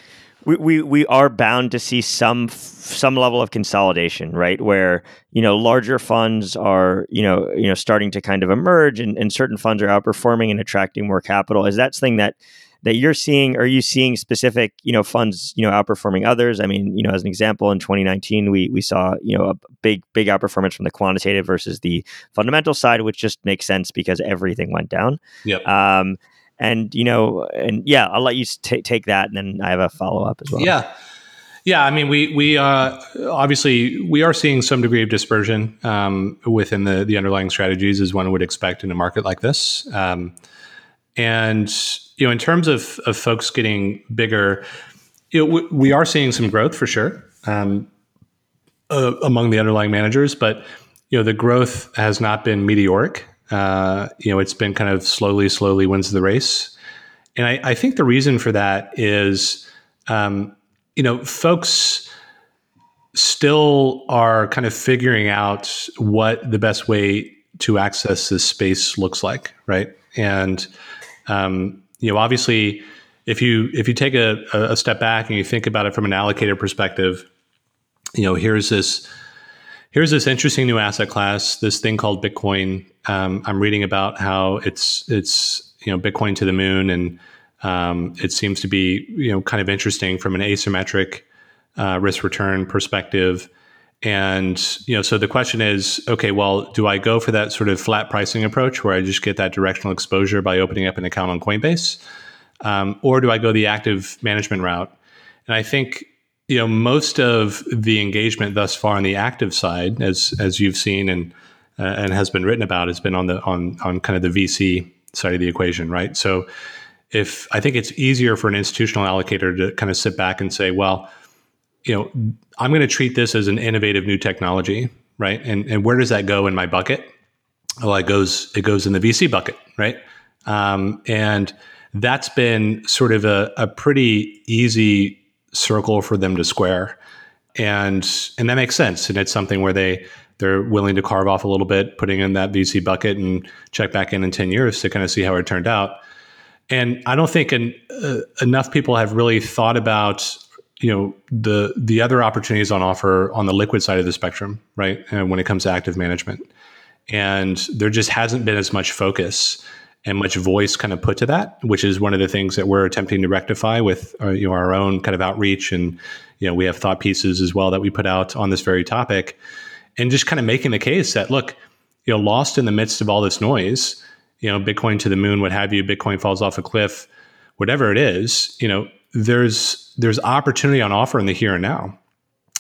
we, we, we are bound to see some some level of consolidation, right? Where you know larger funds are you know you know starting to kind of emerge, and, and certain funds are outperforming and attracting more capital. Is that something that that you're seeing? Are you seeing specific, you know, funds, you know, outperforming others? I mean, you know, as an example, in 2019, we we saw, you know, a big big outperformance from the quantitative versus the fundamental side, which just makes sense because everything went down.
Yep.
Um, and you know, and yeah, I'll let you t- take that, and then I have a follow up as well.
Yeah. Yeah, I mean, we we uh, obviously we are seeing some degree of dispersion um, within the the underlying strategies, as one would expect in a market like this. Um, and you know, in terms of, of folks getting bigger, you know, we, we are seeing some growth for sure um, uh, among the underlying managers, but you know, the growth has not been meteoric. Uh, you know, it's been kind of slowly, slowly wins the race, and I, I think the reason for that is, um, you know, folks still are kind of figuring out what the best way to access this space looks like, right? And um, you know, obviously, if you if you take a, a step back and you think about it from an allocator perspective, you know, here's this here's this interesting new asset class, this thing called Bitcoin. Um, I'm reading about how it's it's you know Bitcoin to the moon, and um, it seems to be you know kind of interesting from an asymmetric uh, risk return perspective. And you know, so the question is, okay, well, do I go for that sort of flat pricing approach where I just get that directional exposure by opening up an account on Coinbase, um, or do I go the active management route? And I think you know most of the engagement thus far on the active side, as as you've seen and uh, and has been written about, has been on the on on kind of the VC side of the equation, right? So if I think it's easier for an institutional allocator to kind of sit back and say, well you know, I'm going to treat this as an innovative new technology, right? And and where does that go in my bucket? Well, it goes it goes in the VC bucket, right? Um, and that's been sort of a, a pretty easy circle for them to square, and and that makes sense. And it's something where they they're willing to carve off a little bit, putting in that VC bucket and check back in in ten years to kind of see how it turned out. And I don't think an, uh, enough people have really thought about you know the the other opportunities on offer on the liquid side of the spectrum, right? And when it comes to active management, and there just hasn't been as much focus and much voice kind of put to that, which is one of the things that we're attempting to rectify with our, uh, you know, our own kind of outreach, and you know we have thought pieces as well that we put out on this very topic, and just kind of making the case that look, you know, lost in the midst of all this noise, you know, Bitcoin to the moon, what have you, Bitcoin falls off a cliff, whatever it is, you know, there's there's opportunity on offer in the here and now.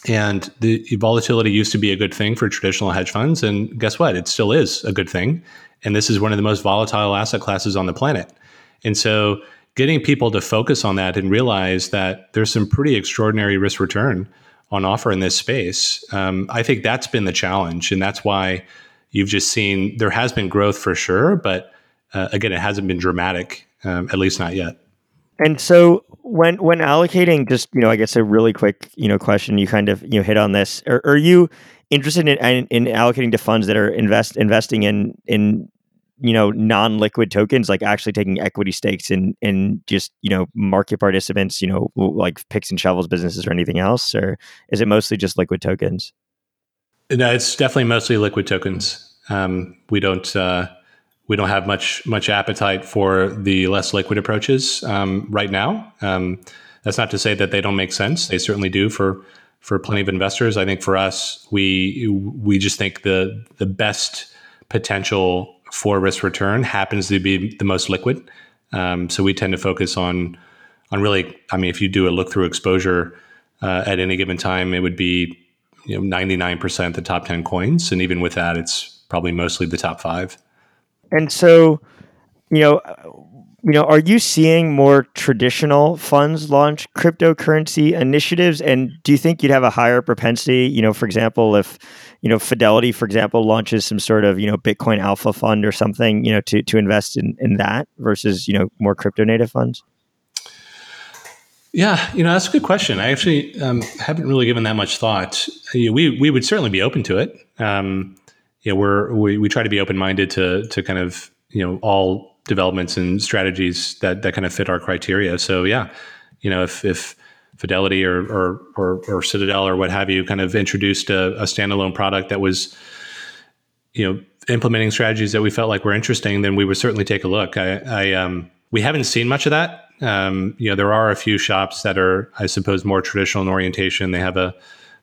And the volatility used to be a good thing for traditional hedge funds. And guess what? It still is a good thing. And this is one of the most volatile asset classes on the planet. And so getting people to focus on that and realize that there's some pretty extraordinary risk return on offer in this space, um, I think that's been the challenge. And that's why you've just seen there has been growth for sure. But uh, again, it hasn't been dramatic, um, at least not yet.
And so when when allocating, just you know, I guess a really quick you know question, you kind of you know hit on this. Are, are you interested in, in, in allocating to funds that are invest investing in in you know non-liquid tokens like actually taking equity stakes in in just you know market participants you know like picks and shovels businesses or anything else? Or is it mostly just liquid tokens?
No it's definitely mostly liquid tokens. Um, we don't uh, we don't have much much appetite for the less liquid approaches um, right now um, that's not to say that they don't make sense they certainly do for for plenty of investors i think for us we we just think the the best potential for risk return happens to be the most liquid. Um, so we tend to focus on on really. I mean, if you do a look through exposure uh, at any given time, it would be you know ninety nine percent the top ten coins, and even with that, it's probably mostly the top five.
And so, you know, you know, are you seeing more traditional funds launch cryptocurrency initiatives? And do you think you'd have a higher propensity, you know, for example, if, you know, Fidelity, for example, launches some sort of, you know, Bitcoin alpha fund or something, you know, to, to invest in, in that versus, you know, more crypto native funds?
Yeah, you know, that's a good question. I actually um, haven't really given that much thought. We, we would certainly be open to it. Um, you know, we're, we, we try to be open minded to, to kind of, you know, all developments and strategies that that kind of fit our criteria. So yeah, you know, if if Fidelity or or or, or Citadel or what have you kind of introduced a, a, standalone product that was, you know, implementing strategies that we felt like were interesting, then we would certainly take a look. I, I um, we haven't seen much of that. Um, you know, there are a few shops that are, I suppose, more traditional in orientation. They have a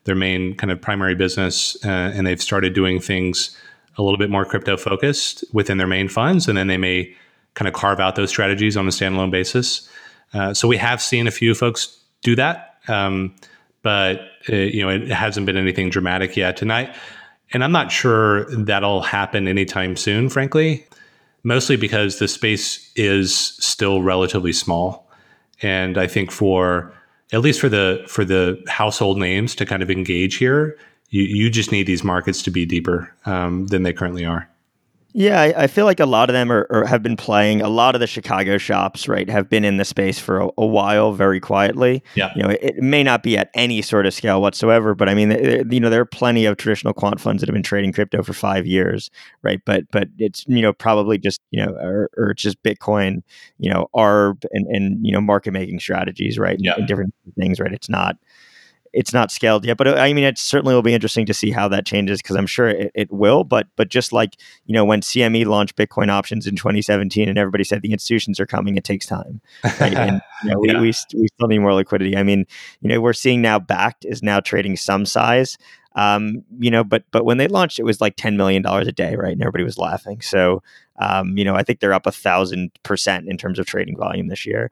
their main kind of primary business, uh, and they've started doing things a little bit more crypto focused within their main funds, and then they may kind of carve out those strategies on a standalone basis. Uh, so we have seen a few folks do that, um, but uh, you know it hasn't been anything dramatic yet. Tonight, and I'm not sure that'll happen anytime soon, frankly. Mostly because the space is still relatively small, and I think for at least for the for the household names to kind of engage here, you you just need these markets to be deeper um, than they currently are.
Yeah, I, I, feel like a lot of them are, are, have been playing. A lot of the Chicago shops, right, have been in the space for a, a while, very quietly.
Yeah,
you know, it, it, may not be at any sort of scale whatsoever, but I mean, it, you know, there are plenty of traditional quant funds that have been trading crypto for five years, right? But but it's you know probably just you know or, or just Bitcoin, you know, ARB and and you know market making strategies, right?
Yeah,
and different things, right? It's not it's not scaled yet. But uh, I mean, it certainly will be interesting to see how that changes because I'm sure it, it will. But but just like you know, when CME launched Bitcoin options in 2017, and everybody said the institutions are coming, it takes time. Right? and *laughs* you know, yeah. we, we, we still need more liquidity. I mean, you know, we're seeing now Bakkt is now trading some size. Um, you know, but but when they launched, it was like ten million dollars a day, right? And everybody was laughing. So, um, you know, I think they're up a thousand percent in terms of trading volume this year.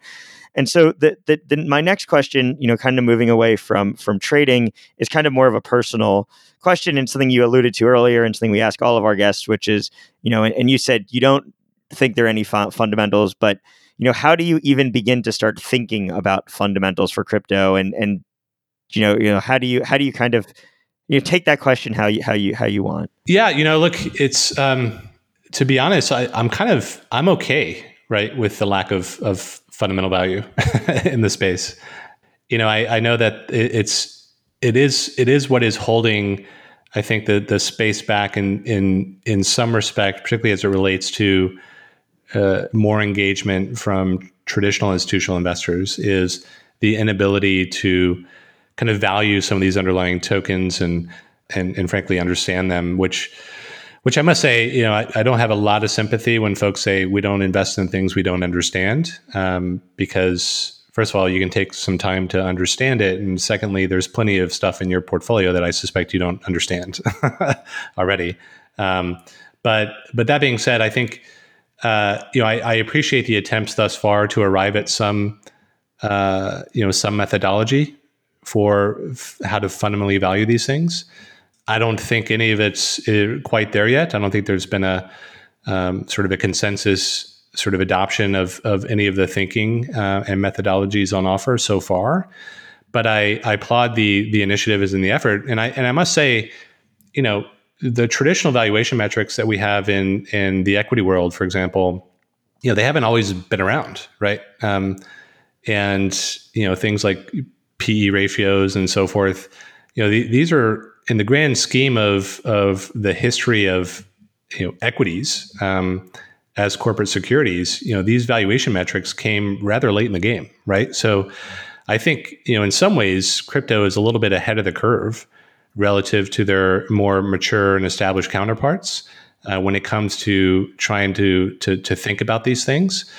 And so the, the, the, my next question, you know, kind of moving away from from trading is kind of more of a personal question and something you alluded to earlier and something we ask all of our guests, which is, you know, and, and you said you don't think there are any fu- fundamentals, but you know, how do you even begin to start thinking about fundamentals for crypto and and you know, you know, how do you how do you kind of you know, take that question how you how you how you want?
Yeah, you know, look, it's um to be honest, I, I'm kind of I'm okay, right, with the lack of of fundamental value *laughs* in the space. You know, I, I know that it, it's it is it is what is holding, I think, the the space back in in in some respect, particularly as it relates to uh, more engagement from traditional institutional investors, is the inability to kind of value some of these underlying tokens and and, and frankly understand them, which which I must say, you know, I, I, don't have a lot of sympathy when folks say we don't invest in things we don't understand, um, because first of all, you can take some time to understand it, and secondly, there's plenty of stuff in your portfolio that I suspect you don't understand *laughs* already. Um, but but that being said, I think uh, you know I, I, appreciate the attempts thus far to arrive at some uh, you know some methodology for f- how to fundamentally value these things. I don't think any of it's uh, quite there yet. I don't think there's been a um, sort of a consensus sort of adoption of of any of the thinking uh, and methodologies on offer so far. But I, I applaud the the initiative and the effort, and I and I must say, you know, the traditional valuation metrics that we have in in the equity world, for example, you know, they haven't always been around, right? Um, and you know things like PE ratios and so forth. You know, the, these are in the grand scheme of of the history of you know equities um, as corporate securities. You know, these valuation metrics came rather late in the game, right? So, I think you know in some ways crypto is a little bit ahead of the curve relative to their more mature and established counterparts uh, when it comes to trying to, to to think about these things.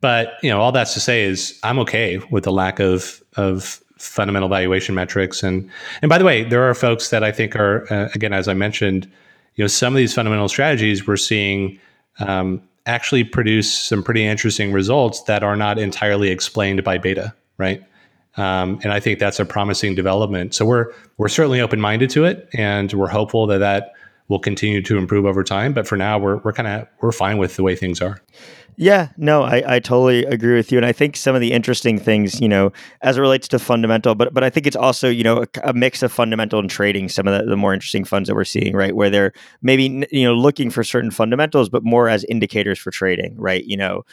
But you know, all that's to say is I'm okay with the lack of of fundamental valuation metrics. And and by the way, there are folks that I think are uh, again, as I mentioned, you know, some of these fundamental strategies we're seeing um, actually produce some pretty interesting results that are not entirely explained by beta, right? Um, and I think that's a promising development. So we're we're certainly open minded to it, and we're hopeful that that will continue to improve over time. But for now, we're we're kind of we're fine with the way things are.
Yeah, no, I, I totally agree with you, and I think some of the interesting things, you know, as it relates to fundamental, but but I think it's also you know a, a mix of fundamental and trading. Some of the, the, more interesting funds that we're seeing, right, where they're maybe you know looking for certain fundamentals, but more as indicators for trading, right? You know,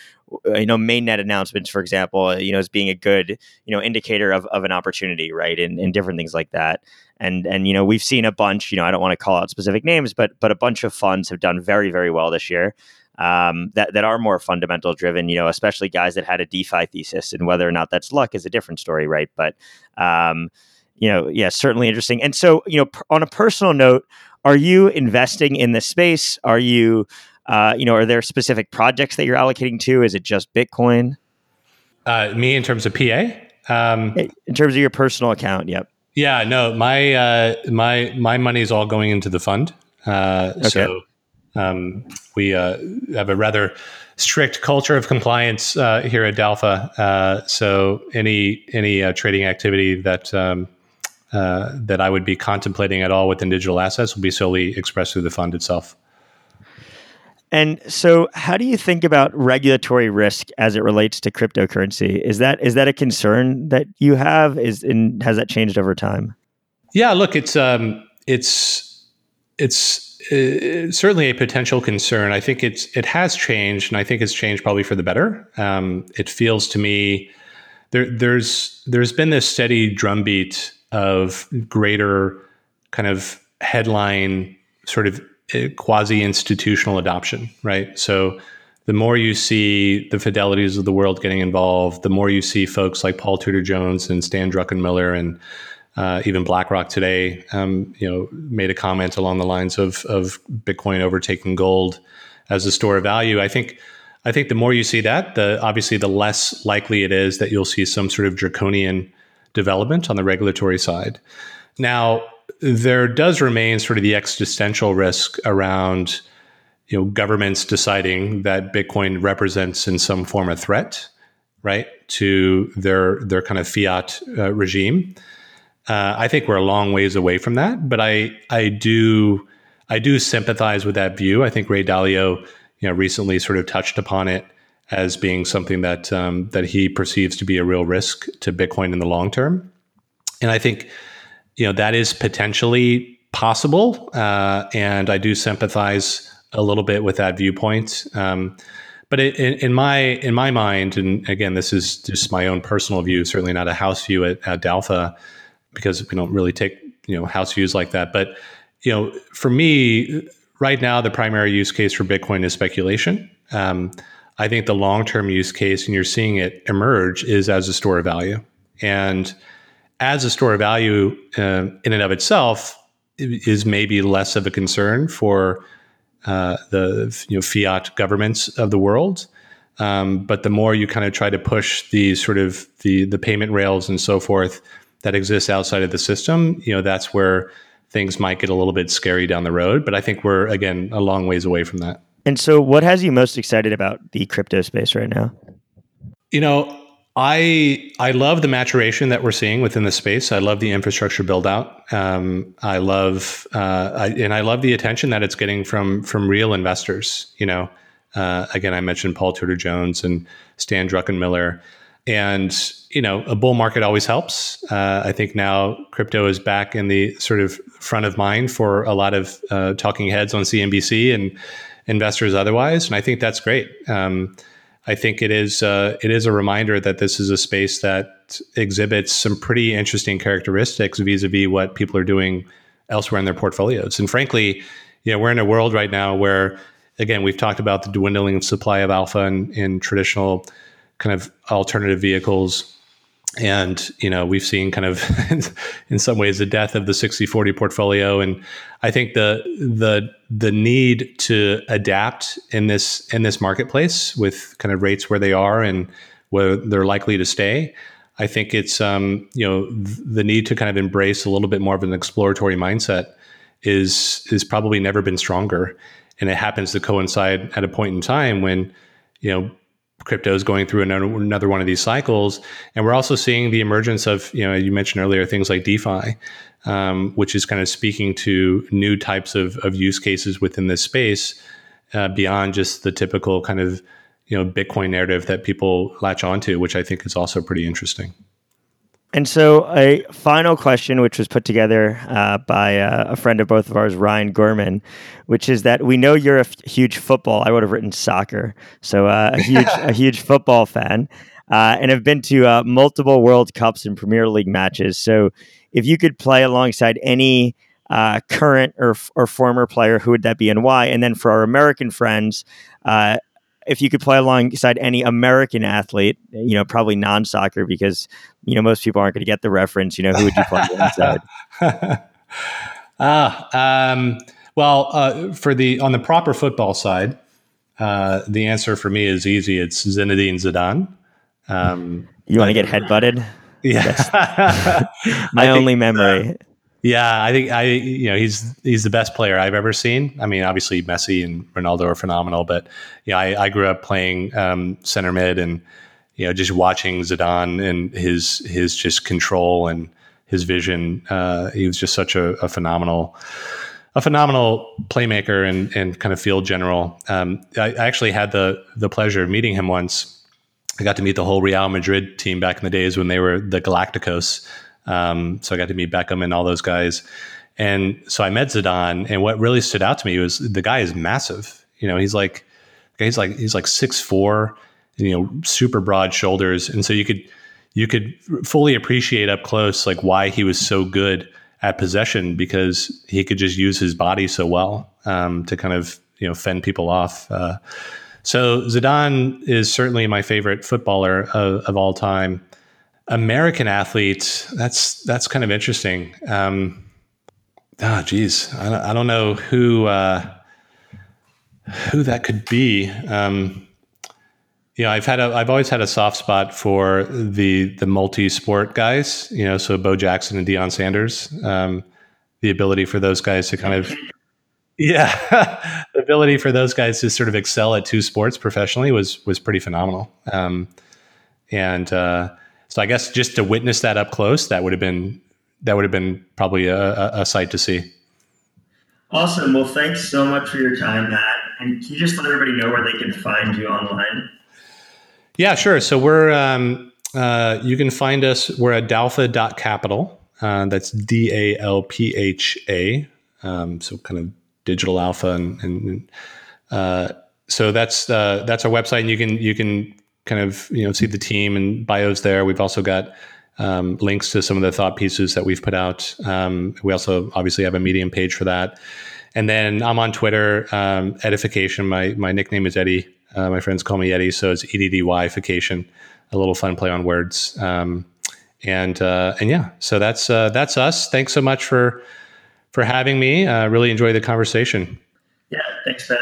uh, you know mainnet announcements for example uh, you know as being a good you know indicator of, of an opportunity right and, and different things like that and and you know we've seen a bunch you know i don't want to call out specific names but but a bunch of funds have done very very well this year um, that that are more fundamental driven. You know, especially guys that had a DeFi thesis, and whether or not that's luck is a different story, right? But um, you know, yeah, certainly interesting. And so, you know, on a personal note, are you investing in this space? Are you, uh, you know, are there specific projects that you're allocating to? Is it just Bitcoin?
Uh, me, in terms of PA, um,
in terms of your personal account, yep.
Yeah, no, my uh, my my money is all going into the fund. Uh, okay. So um, we uh, have a rather strict culture of compliance uh, here at Dalpha. Uh, so any any uh, trading activity that um, uh, that I would be contemplating at all within digital assets will be solely expressed through the fund itself.
And so, how do you think about regulatory risk as it relates to cryptocurrency? Is that is that a concern that you have? Is and has that changed over time?
Yeah, look, it's um, it's it's uh, certainly a potential concern. I think it's it has changed, and I think it's changed probably for the better. Um, it feels to me there there's there's been this steady drumbeat of greater kind of headline sort of uh, quasi institutional adoption, right? So the more you see the fidelities of the world getting involved, the more you see folks like Paul Tudor Jones and Stan Druckenmiller and uh, even BlackRock today, um, you know, made a comment along the lines of of Bitcoin overtaking gold as a store of value. I think, I think the more you see that, the obviously the less likely it is that you'll see some sort of draconian development on the regulatory side. Now, there does remain sort of the existential risk around, you know, governments deciding that Bitcoin represents in some form a threat, right, to their their kind of fiat uh, regime. Uh, I think we're a long ways away from that, but I I do I do sympathize with that view. I think Ray Dalio, you know, recently sort of touched upon it as being something that um, that he perceives to be a real risk to Bitcoin in the long term, and I think you know that is potentially possible, uh, and I do sympathize a little bit with that viewpoint. Um, but in, in, my in my mind, and again, this is just my own personal view, certainly not a house view at, at Dalpha because we don't really take you know house views like that. But you know, for me, right now, the primary use case for Bitcoin is speculation. Um, I think the long term use case, and you're seeing it emerge, is as a store of value. And as a store of value uh, in and of itself is maybe less of a concern for uh, the you know fiat governments of the world. Um, but the more you kind of try to push these sort of the the payment rails and so forth that exists outside of the system, you know, that's where things might get a little bit scary down the road. But I think we're again a long ways away from that.
And so, what has you most excited about the crypto space right now?
You know, I I love the maturation that we're seeing within the space. I love the infrastructure build out. Um, I love uh, I, and I love the attention that it's getting from from real investors. You know, uh, again, I mentioned Paul Tudor Jones and Stan Druckenmiller. And you know, a bull market always helps. Uh, I think now crypto is back in the sort of front of mind for a lot of uh, talking heads on CNBC and investors otherwise, and I think that's great. Um, I think it is uh, it is a reminder that this is a space that exhibits some pretty interesting characteristics vis-a-vis what people are doing elsewhere in their portfolios. And frankly, you know, we're in a world right now where, again, we've talked about the dwindling supply of alpha in, in traditional kind of alternative vehicles. And you know we've seen kind of *laughs* in some ways the death of the 60-40 portfolio. And i think the the the need to adapt in this in this marketplace with kind of rates where they are and where they're likely to stay i think it's um, you know the need to kind of embrace a little bit more of an exploratory mindset is is probably never been stronger. And it happens to coincide at a point in time when you know crypto is going through another, one of these cycles. And we're also seeing the emergence of, you know, you mentioned earlier things like DeFi, um, which is kind of speaking to new types of, of use cases within this space uh, beyond just the typical kind of, you know, Bitcoin narrative that people latch onto, which I think is also pretty interesting.
And so, a final question, which was put together uh, by uh, a friend of both of ours, Ryan Gorman, which is that we know you're a f- huge football. I would have written soccer, so uh, a huge, a *laughs* huge football fan, uh, and have been to uh, multiple World Cups and Premier League matches. So, if you could play alongside any uh, current or, or former player, who would that be and why? And then for our American friends, if you could play alongside any American athlete, you know, probably non soccer, because you know most people aren't going to get the reference. You know, who would you play alongside? *laughs*
ah, um, well, uh, for the on the proper football side, uh, the answer for me is easy. It's Zinedine Zidane.
Um, you want to get headbutted?
Yeah, *laughs*
my only memory.
Yeah, I think I you know he's he's the best player I've ever seen. I mean, obviously Messi and Ronaldo are phenomenal, but yeah, I, I grew up playing um, center mid and you know just watching Zidane and his his just control and his vision. Uh, he was just such a, a, phenomenal a phenomenal playmaker and and kind of field general. Um, I, I actually had the the pleasure of meeting him once. I got to meet the whole Real Madrid team back in the days when they were the Galacticos. Um, so I got to meet Beckham and all those guys. And so I met Zidane, and what really stood out to me was the guy is massive. You know, he's like he's like he's like six four, you know, super broad shoulders, and so you could you could fully appreciate up close like why he was so good at possession because he could just use his body so well um, to kind of you know fend people off. Uh, so Zidane is certainly my favorite footballer of, of all time. American athletes, that's that's kind of interesting. Um, oh, geez, I don't, I don't know who uh, who that could be. Um, you know, I've had a, I've always had a soft spot for the the multi sport guys. You know, so Bo Jackson and Deion Sanders. Um, the ability for those guys to kind of yeah, *laughs* the ability for those guys to sort of excel at two sports professionally was was pretty phenomenal. Um, and uh, so I guess just to witness that up close, that would have been that would have been probably a, a, sight to see.
Awesome. Well, thanks so much for your time, Matt. And can you just let everybody know where they can find you online?
Yeah, sure. So we're um, uh, you can find us. We're at dalpha.capital. Uh, that's D A L P H A. Um, so kind of digital alpha, and, and uh, so that's uh, that's our website. And you can you can kind of you know see the team and bios there. We've also got um, links to some of the thought pieces that we've put out. Um, we also obviously have a Medium page for that. And then I'm on Twitter, um, Edification. My my nickname is Eddie. Uh, my friends call me Eddie, so it's E D D Y Fication. A little fun play on words. Um, and uh, and yeah, so that's uh, that's us. Thanks so much for for having me. Uh, really enjoy the conversation.
Yeah, thanks, Ben.